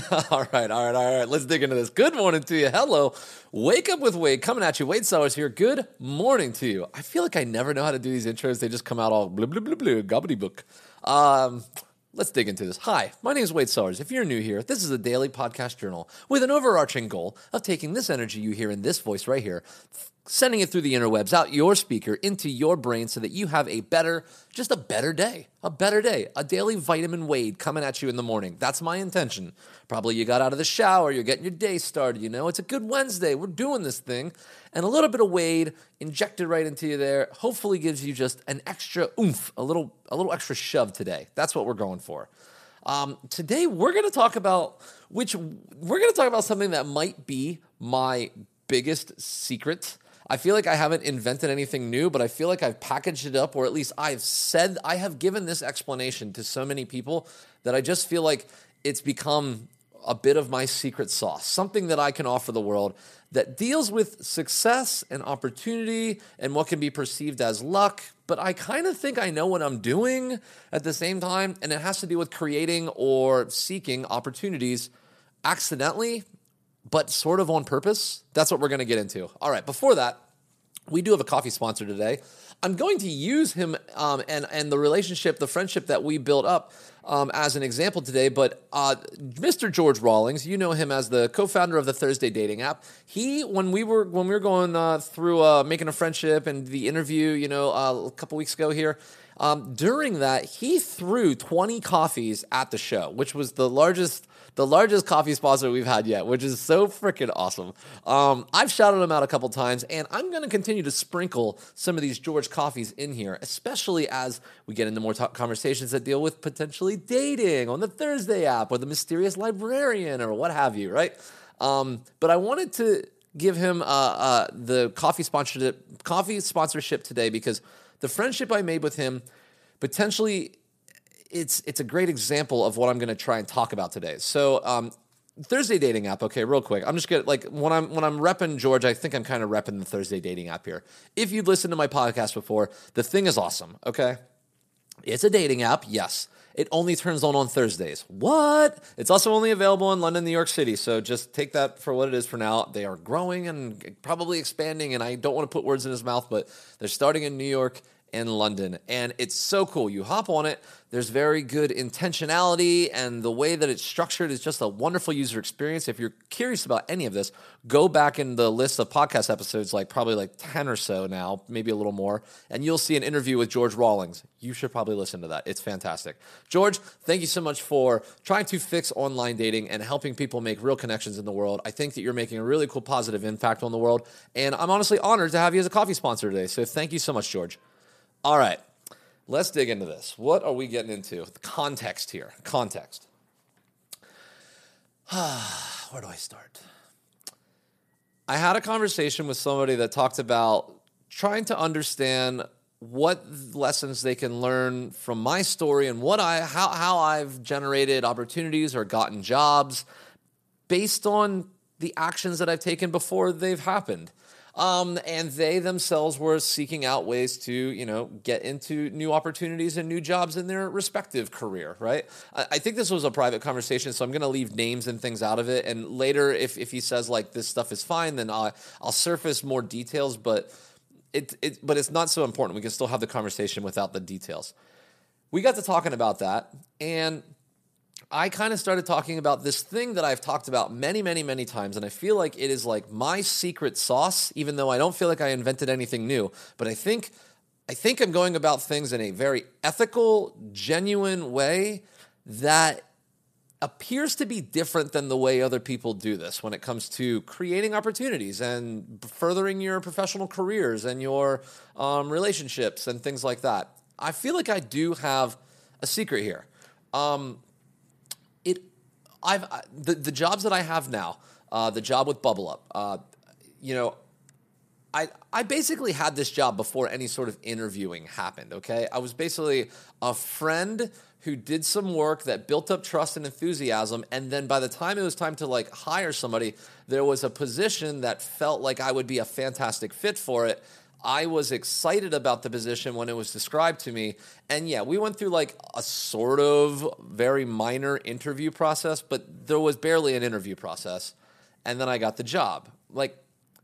all right, all right, all right. Let's dig into this. Good morning to you. Hello. Wake up with Wade coming at you. Wade Sellers here. Good morning to you. I feel like I never know how to do these intros. They just come out all blah, blah, blah, blah, gobbledygook. Um, let's dig into this. Hi, my name is Wade Sellers. If you're new here, this is a daily podcast journal with an overarching goal of taking this energy you hear in this voice right here, sending it through the interwebs out your speaker into your brain so that you have a better, just a better day, a better day, a daily vitamin Wade coming at you in the morning. That's my intention. Probably you got out of the shower, you're getting your day started, you know, it's a good Wednesday, we're doing this thing. And a little bit of Wade injected right into you there hopefully gives you just an extra oomph, a little, a little extra shove today. That's what we're going for. Um, today we're going to talk about which we're going to talk about something that might be my biggest secret I feel like I haven't invented anything new, but I feel like I've packaged it up, or at least I've said, I have given this explanation to so many people that I just feel like it's become a bit of my secret sauce, something that I can offer the world that deals with success and opportunity and what can be perceived as luck. But I kind of think I know what I'm doing at the same time, and it has to do with creating or seeking opportunities accidentally but sort of on purpose. That's what we're going to get into. All right, before that, we do have a coffee sponsor today. I'm going to use him um, and and the relationship, the friendship that we built up um, as an example today. But uh, Mr. George Rawlings, you know him as the co-founder of the Thursday dating app. He, when we were when we were going uh, through uh, making a friendship and the interview, you know, uh, a couple weeks ago here. Um, during that, he threw 20 coffees at the show, which was the largest the largest coffee sponsor we've had yet, which is so freaking awesome. Um, I've shouted him out a couple times, and I'm going to continue to sprinkle some of these George coffees in here, especially as we get into more t- conversations that deal with potentially dating on the Thursday app or the mysterious librarian or what have you, right? Um, but I wanted to give him uh, uh, the coffee sponsorship, coffee sponsorship today because the friendship I made with him potentially it's it's a great example of what I'm going to try and talk about today. So um, Thursday dating app. Okay, real quick. I'm just gonna like when I'm when I'm repping George. I think I'm kind of repping the Thursday dating app here. If you've listened to my podcast before, the thing is awesome. Okay, it's a dating app. Yes. It only turns on on Thursdays. What? It's also only available in London, New York City. So just take that for what it is for now. They are growing and probably expanding. And I don't want to put words in his mouth, but they're starting in New York in London. And it's so cool. You hop on it, there's very good intentionality, and the way that it's structured is just a wonderful user experience. If you're curious about any of this, go back in the list of podcast episodes, like probably like 10 or so now, maybe a little more, and you'll see an interview with George Rawlings. You should probably listen to that. It's fantastic. George, thank you so much for trying to fix online dating and helping people make real connections in the world. I think that you're making a really cool positive impact on the world, and I'm honestly honored to have you as a coffee sponsor today. So thank you so much, George. All right, let's dig into this. What are we getting into? The context here. Context. Where do I start? I had a conversation with somebody that talked about trying to understand what lessons they can learn from my story and what I how how I've generated opportunities or gotten jobs based on the actions that I've taken before they've happened. Um, and they themselves were seeking out ways to, you know, get into new opportunities and new jobs in their respective career, right? I, I think this was a private conversation, so I'm going to leave names and things out of it. And later, if, if he says like this stuff is fine, then I'll, I'll surface more details, but it, it, but it's not so important. We can still have the conversation without the details. We got to talking about that, and I kind of started talking about this thing that I've talked about many, many, many times, and I feel like it is like my secret sauce, even though I don't feel like I invented anything new. But I think I think I'm going about things in a very ethical, genuine way that appears to be different than the way other people do this when it comes to creating opportunities and furthering your professional careers and your um, relationships and things like that. I feel like I do have a secret here. Um, I've the the jobs that I have now, uh, the job with Bubble Up, uh, you know, I I basically had this job before any sort of interviewing happened. Okay, I was basically a friend who did some work that built up trust and enthusiasm, and then by the time it was time to like hire somebody, there was a position that felt like I would be a fantastic fit for it. I was excited about the position when it was described to me. And yeah, we went through like a sort of very minor interview process, but there was barely an interview process. And then I got the job. Like,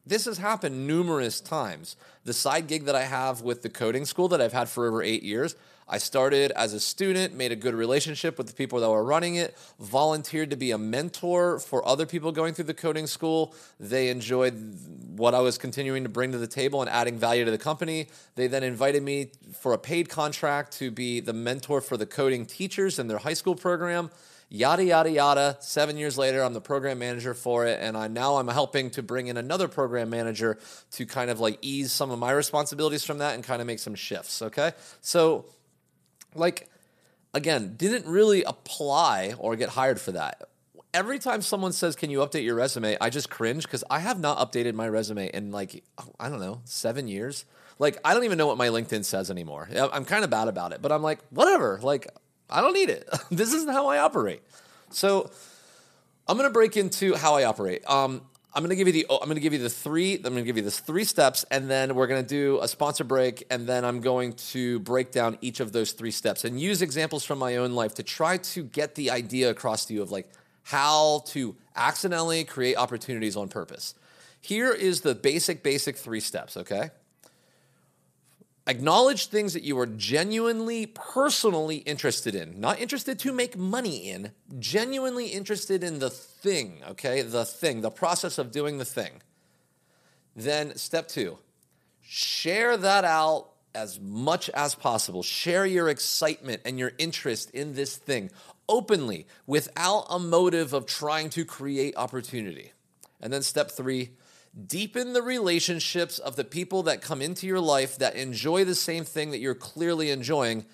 this has happened numerous times. The side gig that I have with the coding school that I've had for over eight years, I started as a student, made a good relationship with the people that were running it, volunteered to be a mentor for other people going through the coding school. They enjoyed what I was continuing to bring to the table and adding value to the company. They then invited me for a paid contract to be the mentor for the coding teachers in their high school program yada yada yada. Seven years later, I'm the program manager for it, and I now I'm helping to bring in another program manager to kind of like ease some of my responsibilities from that and kind of make some shifts. Okay, so like again, didn't really apply or get hired for that. Every time someone says, "Can you update your resume?" I just cringe because I have not updated my resume in like I don't know seven years. Like I don't even know what my LinkedIn says anymore. I'm kind of bad about it, but I'm like whatever. Like I don't need it. this isn't how I operate. So I'm going to break into how I operate. Um, I'm to give you the oh, I'm going to give you the three I'm to give you this three steps and then we're to do a sponsor break and then I'm going to break down each of those three steps and use examples from my own life to try to get the idea across to you of like how to accidentally create opportunities on purpose. Here is the basic basic three steps, okay? Acknowledge things that you are genuinely, personally interested in. Not interested to make money in, genuinely interested in the thing, okay? The thing, the process of doing the thing. Then, step two, share that out as much as possible. Share your excitement and your interest in this thing openly without a motive of trying to create opportunity. And then, step three, Deepen the relationships of the people that come into your life that enjoy the same thing that you're clearly enjoying,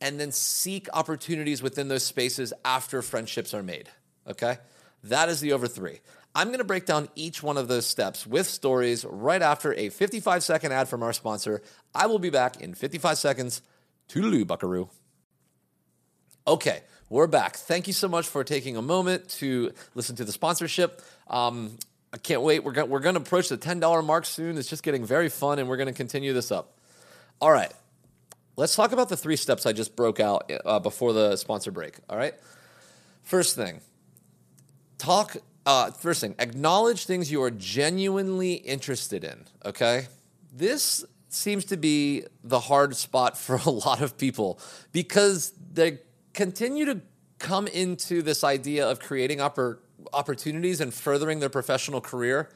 and then seek opportunities within those spaces after friendships are made. Okay? That is the over three. I'm going to break down each one of those steps with stories right after a 55 second ad from our sponsor. I will be back in 55 seconds. Toodaloo, buckaroo. Okay, we're back. Thank you so much for taking a moment to listen to the sponsorship. Um, I can't wait. We're going we're going to approach the $10 mark soon. It's just getting very fun, and we're going to continue this up. All right. Let's talk about the three steps I just broke out uh, before the sponsor break. All right. First thing, talk. Uh, first thing, acknowledge things you are genuinely interested in. Okay. This seems to be the hard spot for a lot of people because they continue to come into this idea of creating oppor- opportunities and furthering their professional career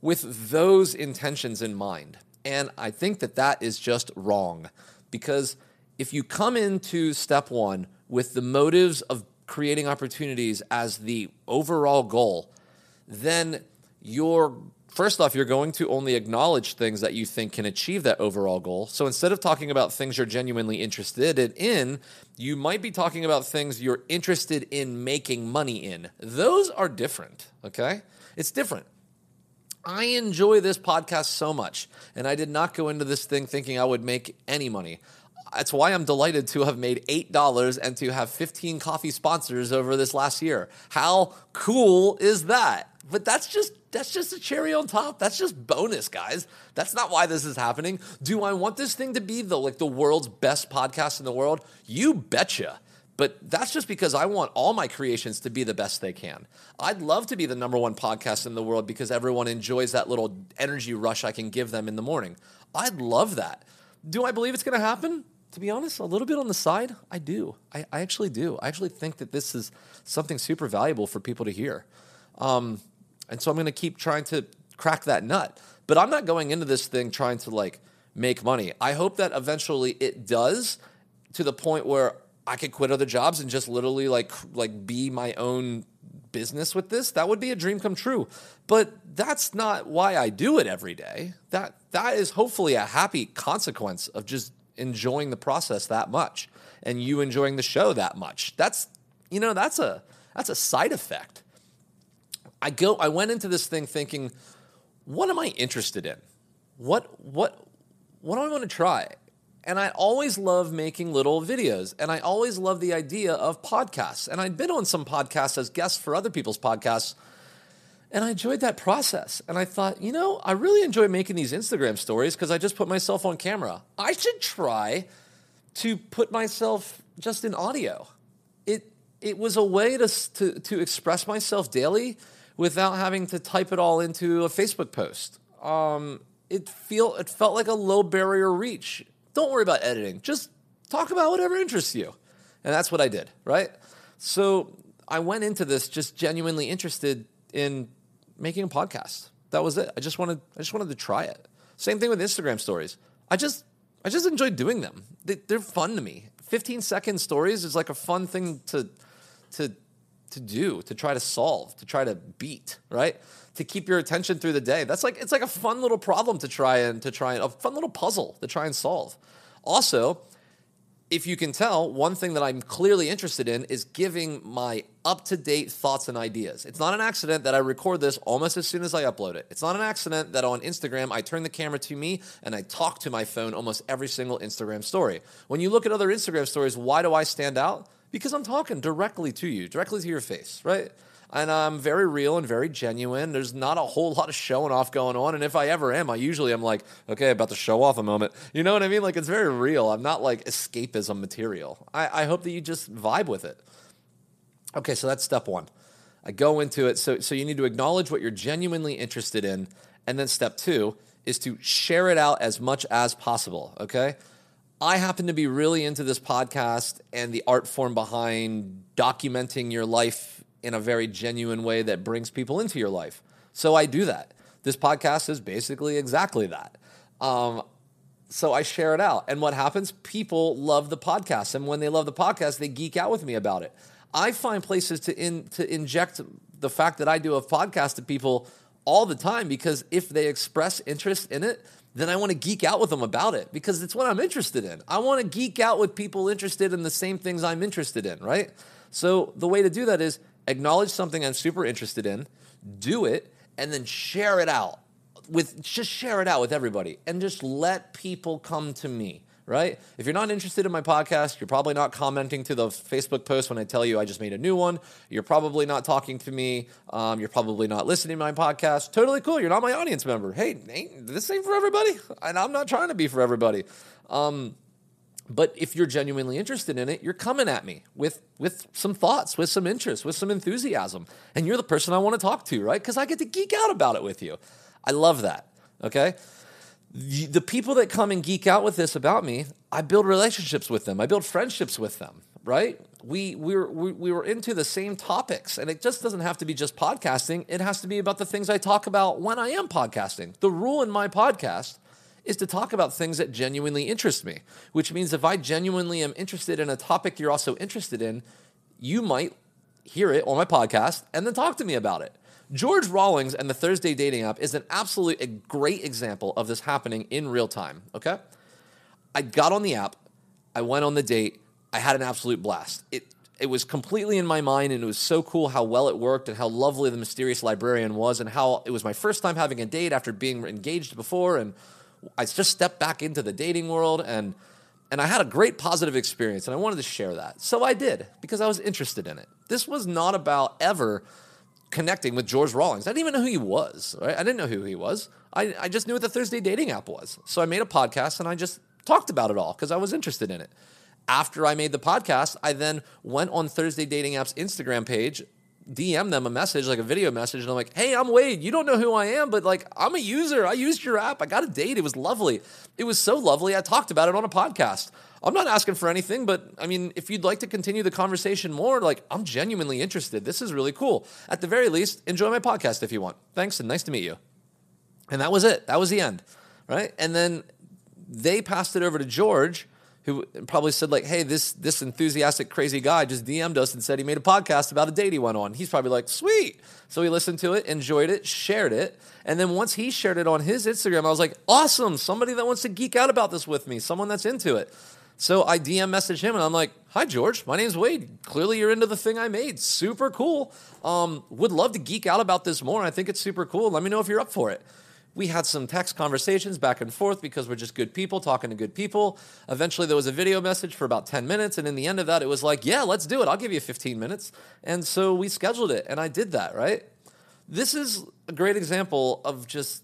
with those intentions in mind. And I think that that is just wrong because if you come into step one with the motives of creating opportunities as the overall goal, then you're First off, you're going to only acknowledge things that you think can achieve that overall goal. So instead of talking about things you're genuinely interested in, you might be talking about things you're interested in making money in. Those are different, okay? It's different. I enjoy this podcast so much, and I did not go into this thing thinking I would make any money. That's why I'm delighted to have made $8 and to have 15 coffee sponsors over this last year. How cool is that? But that's just that's just a cherry on top. That's just bonus, guys. That's not why this is happening. Do I want this thing to be the like the world's best podcast in the world? You betcha. But that's just because I want all my creations to be the best they can. I'd love to be the number one podcast in the world because everyone enjoys that little energy rush I can give them in the morning. I'd love that. Do I believe it's going to happen? To be honest, a little bit on the side, I do. I, I actually do. I actually think that this is something super valuable for people to hear. Um, and so I'm going to keep trying to crack that nut. But I'm not going into this thing trying to like make money. I hope that eventually it does to the point where I could quit other jobs and just literally like like be my own business with this. That would be a dream come true. But that's not why I do it every day. That that is hopefully a happy consequence of just enjoying the process that much and you enjoying the show that much. That's you know, that's a that's a side effect. I go I went into this thing thinking, what am I interested in? What what what do I want to try? And I always love making little videos, and I always love the idea of podcasts. And I'd been on some podcasts as guests for other people's podcasts. And I enjoyed that process. And I thought, you know, I really enjoy making these Instagram stories because I just put myself on camera. I should try to put myself just in audio. It it was a way to to, to express myself daily without having to type it all into a Facebook post. Um, it feel it felt like a low barrier reach. Don't worry about editing. Just talk about whatever interests you. And that's what I did, right? So I went into this just genuinely interested in making a podcast. That was it. I just wanted I just wanted to try it. Same thing with Instagram stories. I just I just enjoyed doing them. They, they're fun to me. 15 second stories is like a fun thing to to to do, to try to solve, to try to beat, right? To keep your attention through the day. That's like it's like a fun little problem to try and to try and a fun little puzzle to try and solve. Also, if you can tell, one thing that I'm clearly interested in is giving my up to date thoughts and ideas. It's not an accident that I record this almost as soon as I upload it. It's not an accident that on Instagram I turn the camera to me and I talk to my phone almost every single Instagram story. When you look at other Instagram stories, why do I stand out? Because I'm talking directly to you, directly to your face, right? and I'm very real and very genuine. There's not a whole lot of showing off going on, and if I ever am, I usually am like, okay, about to show off a moment. You know what I mean? Like it's very real. I'm not like escapism material. I, I hope that you just vibe with it. Okay, so that's step one. I go into it. So so you need to acknowledge what you're genuinely interested in, and then step two is to share it out as much as possible. Okay. I happen to be really into this podcast and the art form behind documenting your life in a very genuine way that brings people into your life. So I do that. This podcast is basically exactly that. Um, so I share it out. And what happens? People love the podcast. And when they love the podcast, they geek out with me about it. I find places to in, to inject the fact that I do a podcast to people all the time because if they express interest in it, then I want to geek out with them about it because it's what I'm interested in. I want to geek out with people interested in the same things I'm interested in, right? So the way to do that is acknowledge something I'm super interested in, do it, and then share it out with just share it out with everybody and just let people come to me right? If you're not interested in my podcast, you're probably not commenting to the Facebook post when I tell you I just made a new one. You're probably not talking to me. Um, you're probably not listening to my podcast. Totally cool. You're not my audience member. Hey, ain't, this ain't for everybody, and I'm not trying to be for everybody. Um, but if you're genuinely interested in it, you're coming at me with with some thoughts, with some interest, with some enthusiasm, and you're the person I want to talk to, right? Because I get to geek out about it with you. I love that. Okay. The, people that come and geek out with this about me, I build relationships with them. I build friendships with them. Right? We we were we, we were into the same topics, and it just doesn't have to be just podcasting. It has to be about the things I talk about when I am podcasting. The rule in my podcast is to talk about things that genuinely interest me, which means if I genuinely am interested in a topic you're also interested in, you might hear it on my podcast and then talk to me about it. George Rawlings and the Thursday dating app is an absolute a great example of this happening in real time, okay? I got on the app, I went on the date, I had an absolute blast. It it was completely in my mind and it was so cool how well it worked and how lovely the mysterious librarian was and how it was my first time having a date after being engaged before and I just stepped back into the dating world and and I had a great positive experience and I wanted to share that. So I did because I was interested in it. This was not about ever connecting with George Rawlings. I didn't even know who he was, right? I didn't know who he was. I, I just knew what the Thursday dating app was. So I made a podcast and I just talked about it all because I was interested in it. After I made the podcast, I then went on Thursday Dating App's Instagram page DM them a message, like a video message, and I'm like, hey, I'm Wade. You don't know who I am, but like, I'm a user. I used your app. I got a date. It was lovely. It was so lovely. I talked about it on a podcast. I'm not asking for anything, but I mean, if you'd like to continue the conversation more, like, I'm genuinely interested. This is really cool. At the very least, enjoy my podcast if you want. Thanks and nice to meet you. And that was it. That was the end. Right. And then they passed it over to George who probably said like, "Hey, this this enthusiastic crazy guy just DM'd us and said he made a podcast about a date he went on." He's probably like, "Sweet." So he listened to it, enjoyed it, shared it, and then once he shared it on his Instagram, I was like, "Awesome! Somebody that wants to geek out about this with me, someone that's into it." So I DM message him and I'm like, "Hi George, my name's Wade. Clearly you're into the thing I made. Super cool. Um, would love to geek out about this more. I think it's super cool. Let me know if you're up for it." We had some text conversations back and forth because we're just good people talking to good people. Eventually, there was a video message for about 10 minutes. And in the end of that, it was like, yeah, let's do it. I'll give you 15 minutes. And so we scheduled it. And I did that, right? this is a great example of just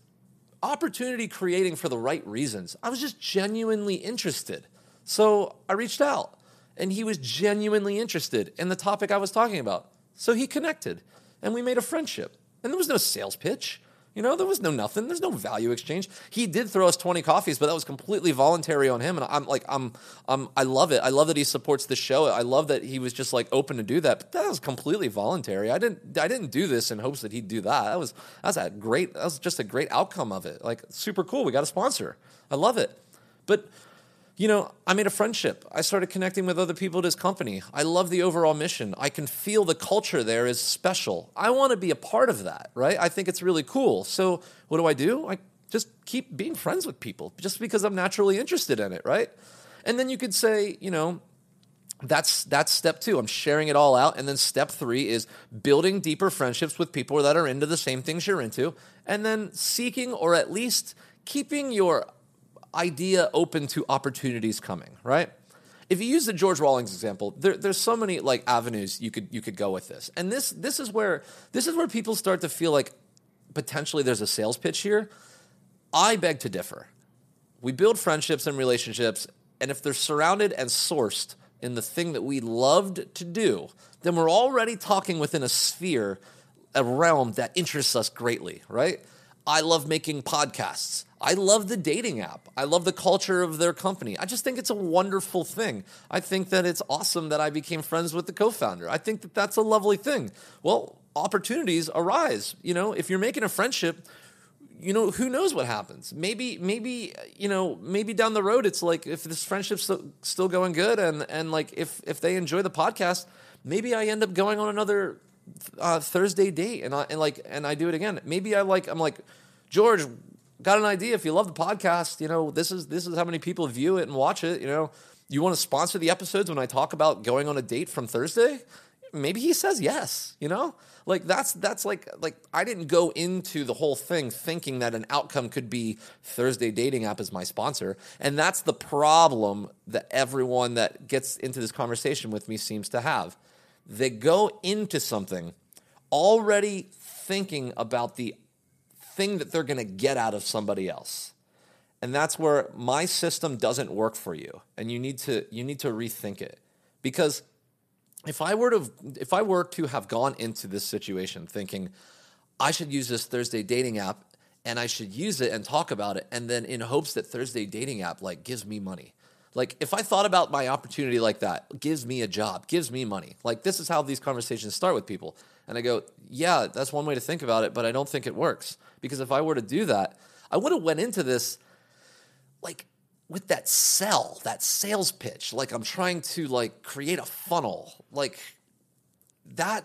opportunity creating for the right reasons. I was just genuinely interested. So I reached out and he was genuinely interested in the topic I was talking about. So he connected and we made a friendship. And there was no sales pitch. You know, there was no nothing. There's no value exchange. He did throw us 20 coffees, but that was completely voluntary on him. And I'm like, I'm, I'm, I love it. I love that he supports the show. I love that he was just like open to do that. But that was completely voluntary. I didn't, I didn't do this in hopes that he'd do that. That was, that was a great, that was just a great outcome of it. Like super cool. We got a sponsor. I love it. But you know, I made a friendship. I started connecting with other people at his company. I love the overall mission. I can feel the culture there is special. I want to be a part of that, right? I think it's really cool. So, what do I do? I just keep being friends with people just because I'm naturally interested in it, right? And then you could say, you know, that's that's step 2. I'm sharing it all out and then step 3 is building deeper friendships with people that are into the same things you're into and then seeking or at least keeping your idea open to opportunities coming, right? If you use the George Rawlings example, there, there's so many like avenues you could you could go with this, and this this is where this is where people start to feel like potentially there's a sales pitch here. I beg to differ. We build friendships and relationships, and if they're surrounded and sourced in the thing that we loved to do, then we're already talking within a sphere, a realm that interests us greatly, right? I love making podcasts. I love the dating app. I love the culture of their company. I just think it's a wonderful thing. I think that it's awesome that I became friends with the co-founder. I think that that's a lovely thing. Well, opportunities arise. You know, if you're making a friendship, you know, who knows what happens? Maybe, maybe, you know, maybe down the road, it's like if this friendship's still, still going good, and and like if if they enjoy the podcast, maybe I end up going on another uh, Thursday date, and I and like and I do it again. Maybe I like I'm like George got an idea. If you love the podcast, you know, this is this is how many people view it and watch it. You know, you want to sponsor the episodes when I talk about going on a date from Thursday? Maybe he says yes, you know? Like that's that's like like I didn't go into the whole thing thinking that an outcome could be Thursday dating app as my sponsor. And that's the problem that everyone that gets into this conversation with me seems to have. They go into something already thinking about the thing that they're going to get out of somebody else. And that's where my system doesn't work for you and you need to you need to rethink it. Because if I were to if I were to have gone into this situation thinking I should use this Thursday dating app and I should use it and talk about it and then in hopes that Thursday dating app like gives me money. Like if I thought about my opportunity like that, gives me a job, gives me money. Like this is how these conversations start with people. And I go, yeah, that's one way to think about it, but I don't think it works because if I were to do that, I would have went into this like with that sell, that sales pitch, like I'm trying to like create a funnel. Like that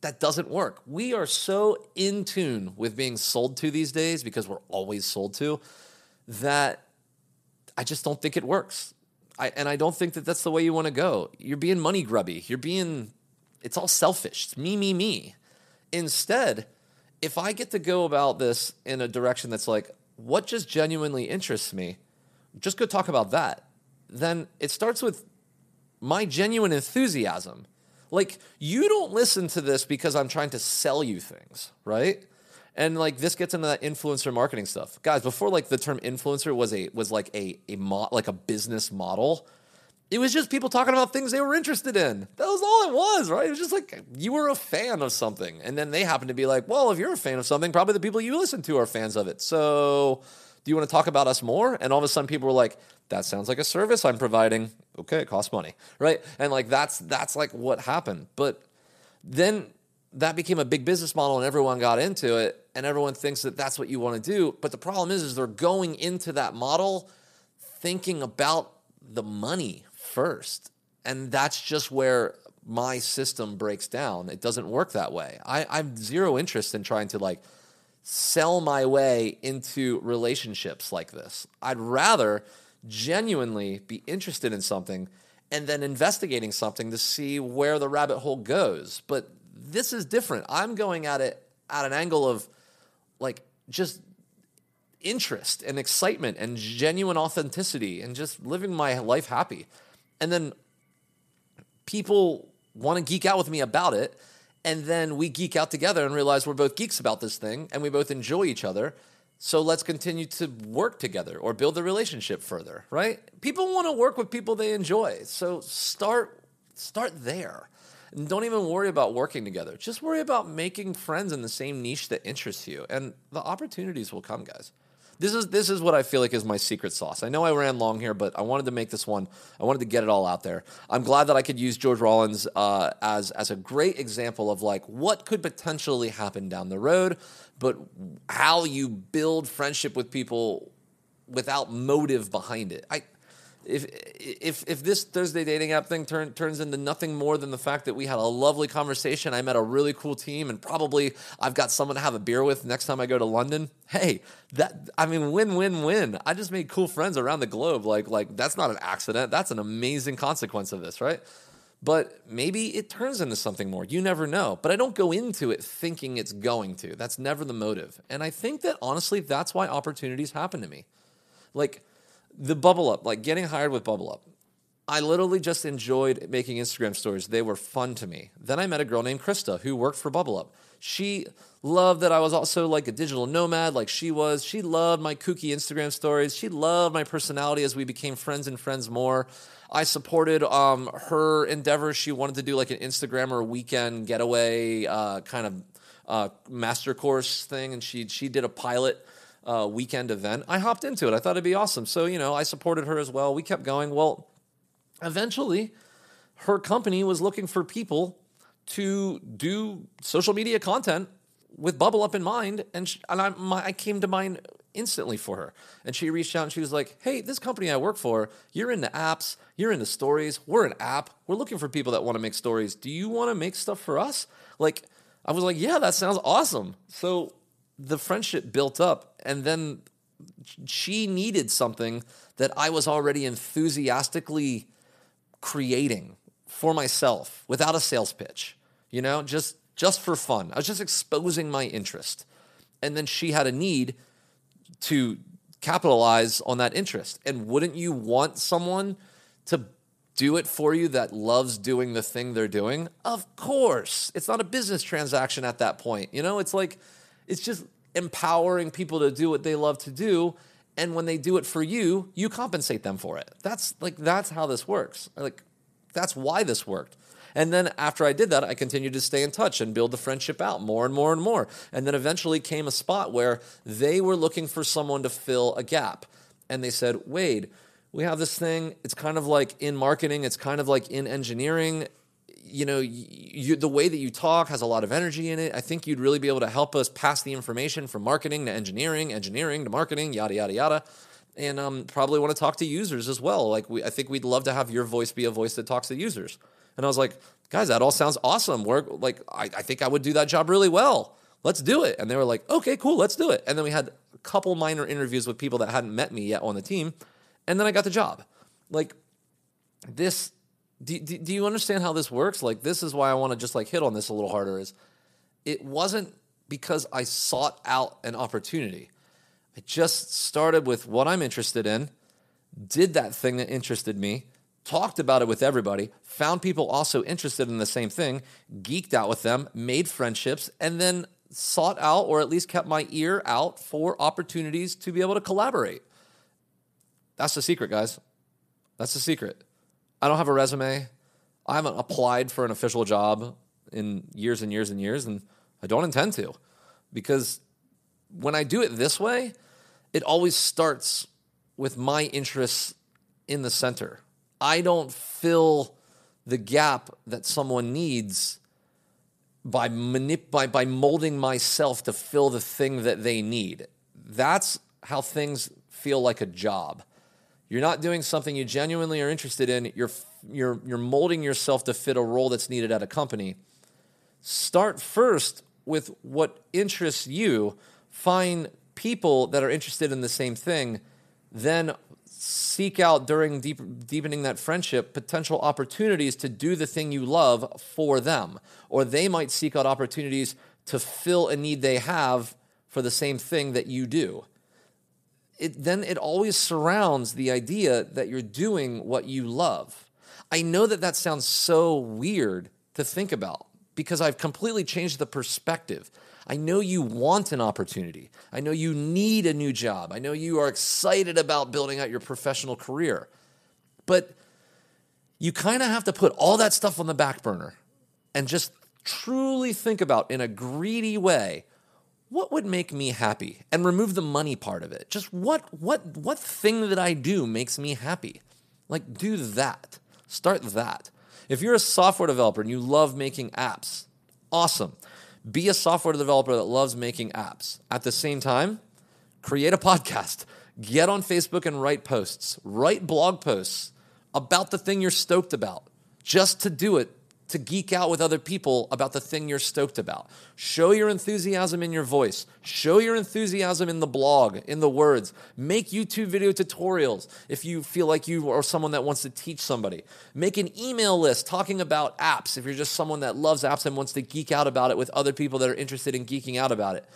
that doesn't work. We are so in tune with being sold to these days because we're always sold to that I just don't think it works. I, and I don't think that that's the way you want to go. You're being money grubby. You're being it's all selfish. It's me, me, me. Instead, if I get to go about this in a direction that's like, what just genuinely interests me, just go talk about that, then it starts with my genuine enthusiasm. Like, you don't listen to this because I'm trying to sell you things, right? And like this gets into that influencer marketing stuff. Guys, before like the term influencer was a was like a a mo- like a business model, it was just people talking about things they were interested in. That was all it was, right? It was just like you were a fan of something. And then they happened to be like, well, if you're a fan of something, probably the people you listen to are fans of it. So do you want to talk about us more? And all of a sudden people were like, that sounds like a service I'm providing. Okay, it costs money, right? And like that's that's like what happened. But then that became a big business model and everyone got into it and everyone thinks that that's what you want to do. But the problem is is they're going into that model thinking about the money first. And that's just where my system breaks down. It doesn't work that way. I, I'm zero interest in trying to like sell my way into relationships like this. I'd rather genuinely be interested in something and then investigating something to see where the rabbit hole goes. But this is different. I'm going at it at an angle of like just interest and excitement and genuine authenticity and just living my life happy and then people want to geek out with me about it And then we geek out together and realize we're both geeks about this thing and we both enjoy each other. So let's continue to work together or build the relationship further, right? People want to work with people they enjoy. So start start there. Don't even worry about working together. Just worry about making friends in the same niche that interests you and the opportunities will come, guys. This is this is what I feel like is my secret sauce. I know I ran long here, but I wanted to make this one. I wanted to get it all out there. I'm glad that I could use George Rawlings uh, as as a great example of like what could potentially happen down the road, but how you build friendship with people without motive behind it. I if if if this Thursday dating app thing turn, turns into nothing more than the fact that we had a lovely conversation, I met a really cool team, and probably I've got someone to have a beer with next time I go to London. Hey, that I mean, win win win. I just made cool friends around the globe. Like like that's not an accident. That's an amazing consequence of this, right? But maybe it turns into something more. You never know. But I don't go into it thinking it's going to. That's never the motive. And I think that honestly, that's why opportunities happen to me. Like the bubble up, like getting hired with bubble up. I literally just enjoyed making Instagram stories. They were fun to me. Then I met a girl named Krista who worked for Bubble Up. She loved that I was also like a digital nomad, like she was. She loved my kooky Instagram stories. She loved my personality as we became friends and friends more. I supported um, her endeavors. She wanted to do like an Instagram or weekend getaway uh, kind of uh, master course thing, and she she did a pilot uh, weekend event, I hopped into it. I thought it'd be awesome. So, you know, I supported her as well. We kept going. Well, eventually, her company was looking for people to do social media content with Bubble Up in mind. And, she, and I, my, I came to mind instantly for her. And she reached out and she was like, Hey, this company I work for, you're into apps, you're into stories. We're an app. We're looking for people that want to make stories. Do you want to make stuff for us? Like, I was like, Yeah, that sounds awesome. So the friendship built up and then she needed something that I was already enthusiastically creating for myself without a sales pitch, you know, just just for fun. I was just exposing my interest. And then she had a need to capitalize on that interest. And wouldn't you want someone to do it for you that loves doing the thing they're doing? Of course. It's not a business transaction at that point. You know, it's like it's just empowering people to do what they love to do. And when they do it for you, you compensate them for it. That's like, that's how this works. Like, that's why this worked. And then after I did that, I continued to stay in touch and build the friendship out more and more and more. And then eventually came a spot where they were looking for someone to fill a gap. And they said, Wade, we have this thing. It's kind of like in marketing, it's kind of like in engineering you know, you, the way that you talk has a lot of energy in it. I think you'd really be able to help us pass the information from marketing to engineering, engineering to marketing, yada yada yada, and um, probably want to talk to users as well. Like we, I think we'd love to have your voice be a voice that talks to users. And I was like, guys, that all sounds awesome. We're like, I, I think I would do that job really well. Let's do it. And they were like, okay, cool, let's do it. And then we had a couple minor interviews with people that hadn't met me yet on the team, and then I got the job. Like this do, do, do you understand how this works? Like, this is why I want to just like hit on this a little harder. Is it wasn't because I sought out an opportunity. I just started with what I'm interested in, did that thing that interested me, talked about it with everybody, found people also interested in the same thing, geeked out with them, made friendships, and then sought out or at least kept my ear out for opportunities to be able to collaborate. That's the secret, guys. That's the secret. I don't have a resume. I haven't applied for an official job in years and years and years, and I don't intend to because when I do it this way, it always starts with my interests in the center. I don't fill the gap that someone needs by, manip- by, by molding myself to fill the thing that they need. That's how things feel like a job. You're not doing something you genuinely are interested in. You're, you're, you're molding yourself to fit a role that's needed at a company. Start first with what interests you. Find people that are interested in the same thing. Then seek out during deep, deepening that friendship potential opportunities to do the thing you love for them. Or they might seek out opportunities to fill a need they have for the same thing that you do it, then it always surrounds the idea that you're doing what you love. I know that that sounds so weird to think about, because I've completely changed the perspective. I know you want an opportunity. I know you need a new job. I know you are excited about building out your professional career. But you kind of have to put all that stuff on the back burner and just truly think about in a greedy way what would make me happy and remove the money part of it. Just what what what thing that I do makes me happy? Like do that. Start that. If you're a software developer and you love making apps, awesome. Be a software developer that loves making apps. At the same time, create a podcast. Get on Facebook and write posts. Write blog posts about the thing you're stoked about. Just to do it to geek out with other people about the thing you're stoked about. Show your enthusiasm in your voice. Show your enthusiasm in the blog, in the words. Make YouTube video tutorials if you feel like you are someone that wants to teach somebody. Make an email list talking about apps if you're just someone that loves apps and wants to geek out about it with other people that are interested in geeking out about it.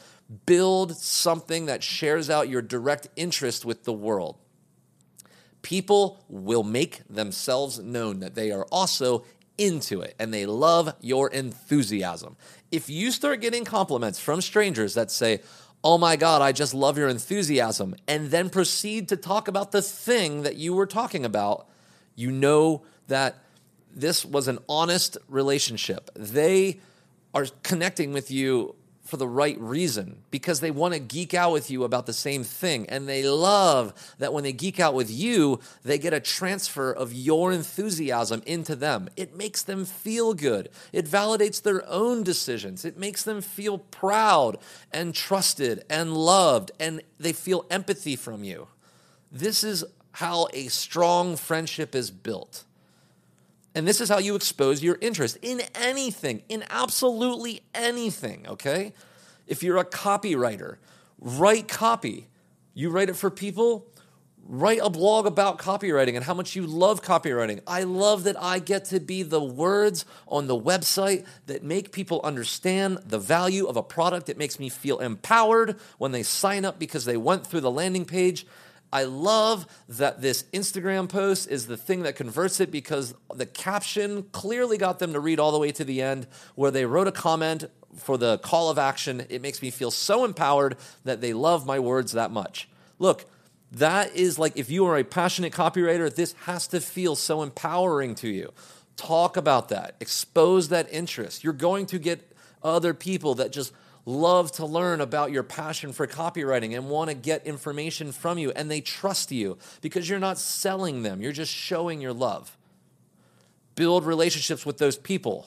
Build something that shares out your direct interest with the world people will make themselves known that they are also into it and they love your enthusiasm. If you start getting compliments from strangers that say, Oh my God, I just love your enthusiasm, and then proceed to talk about the thing that you were talking about, you know that this was an honest relationship. They are connecting with you for the right reason because they want to geek out with you about the same thing. And they love that when they geek out with you, they get a transfer of your enthusiasm into them. It makes them feel good, it validates their own decisions, it makes them feel proud and trusted and loved, and they feel empathy from you. This is how a strong friendship is built. And this is how you expose your interest in anything, in absolutely anything, okay? If you're a copywriter, write copy. You write it for people, write a blog about copywriting and how much you love copywriting. I love that I get to be the words on the website that make people understand the value of a product. It makes me feel empowered when they sign up because they went through the landing page I love that this Instagram post is the thing that converts it because the caption clearly got them to read all the way to the end where they wrote a comment for the call of action. It makes me feel so empowered that they love my words that much. Look, that is like if you are a passionate copywriter, this has to feel so empowering to you. Talk about that, expose that interest. You're going to get other people that just love to learn about your passion for copywriting and want to get information from you, and they trust you because you're not selling them, you're just showing your love. Build relationships with those people.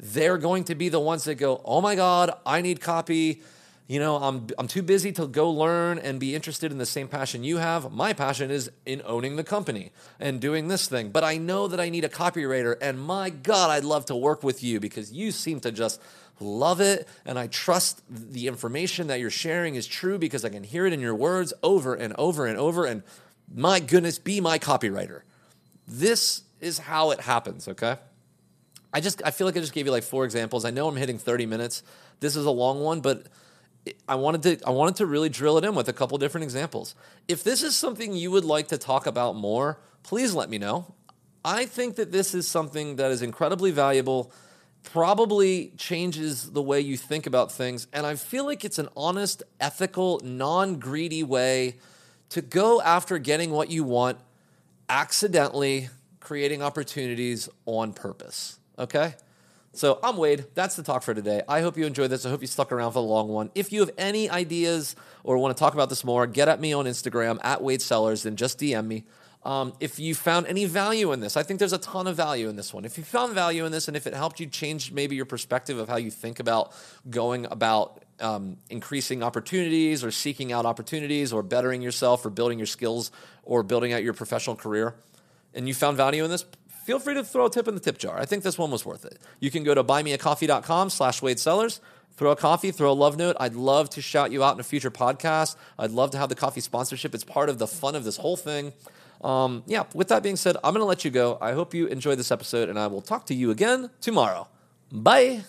They're going to be the ones that go, Oh my God, I need copy. You know, I'm, I'm too busy to go learn and be interested in the same passion you have. My passion is in owning the company and doing this thing. But I know that I need a copywriter. And my God, I'd love to work with you because you seem to just love it. And I trust the information that you're sharing is true because I can hear it in your words over and over and over. And my goodness, be my copywriter. This is how it happens, okay? I just I feel like I just gave you like four examples. I know I'm hitting 30 minutes. This is a long one, but I wanted to I wanted to really drill it in with a couple different examples. If this is something you would like to talk about more, please let me know. I think that this is something that is incredibly valuable probably changes the way you think about things. And I feel like it's an honest, ethical, non greedy way to go after getting what you want accidentally, creating opportunities on purpose. Okay? So I'm Wade. That's the talk for today. I hope you enjoyed this. I hope you stuck around for the long one. If you have any ideas or want to talk about this more, get at me on Instagram at Wade Sellers and just DM me. Um, if you found any value in this, I think there's a ton of value in this one. If you found value in this and if it helped you change maybe your perspective of how you think about going about um, increasing opportunities or seeking out opportunities or bettering yourself or building your skills or building out your professional career, and you found value in this, feel free to throw a tip in the tip jar. I think this one was worth it. You can go to buymeacoffee.com slash Wade Sellers throw a coffee, throw a love note. I'd love to shout you out in a future podcast. I'd love to have the coffee sponsorship. It's part of the fun of this whole thing. Um, yeah, with that being said, I'm going to let you go. I hope you enjoyed this episode, and I will talk to you again tomorrow. Bye.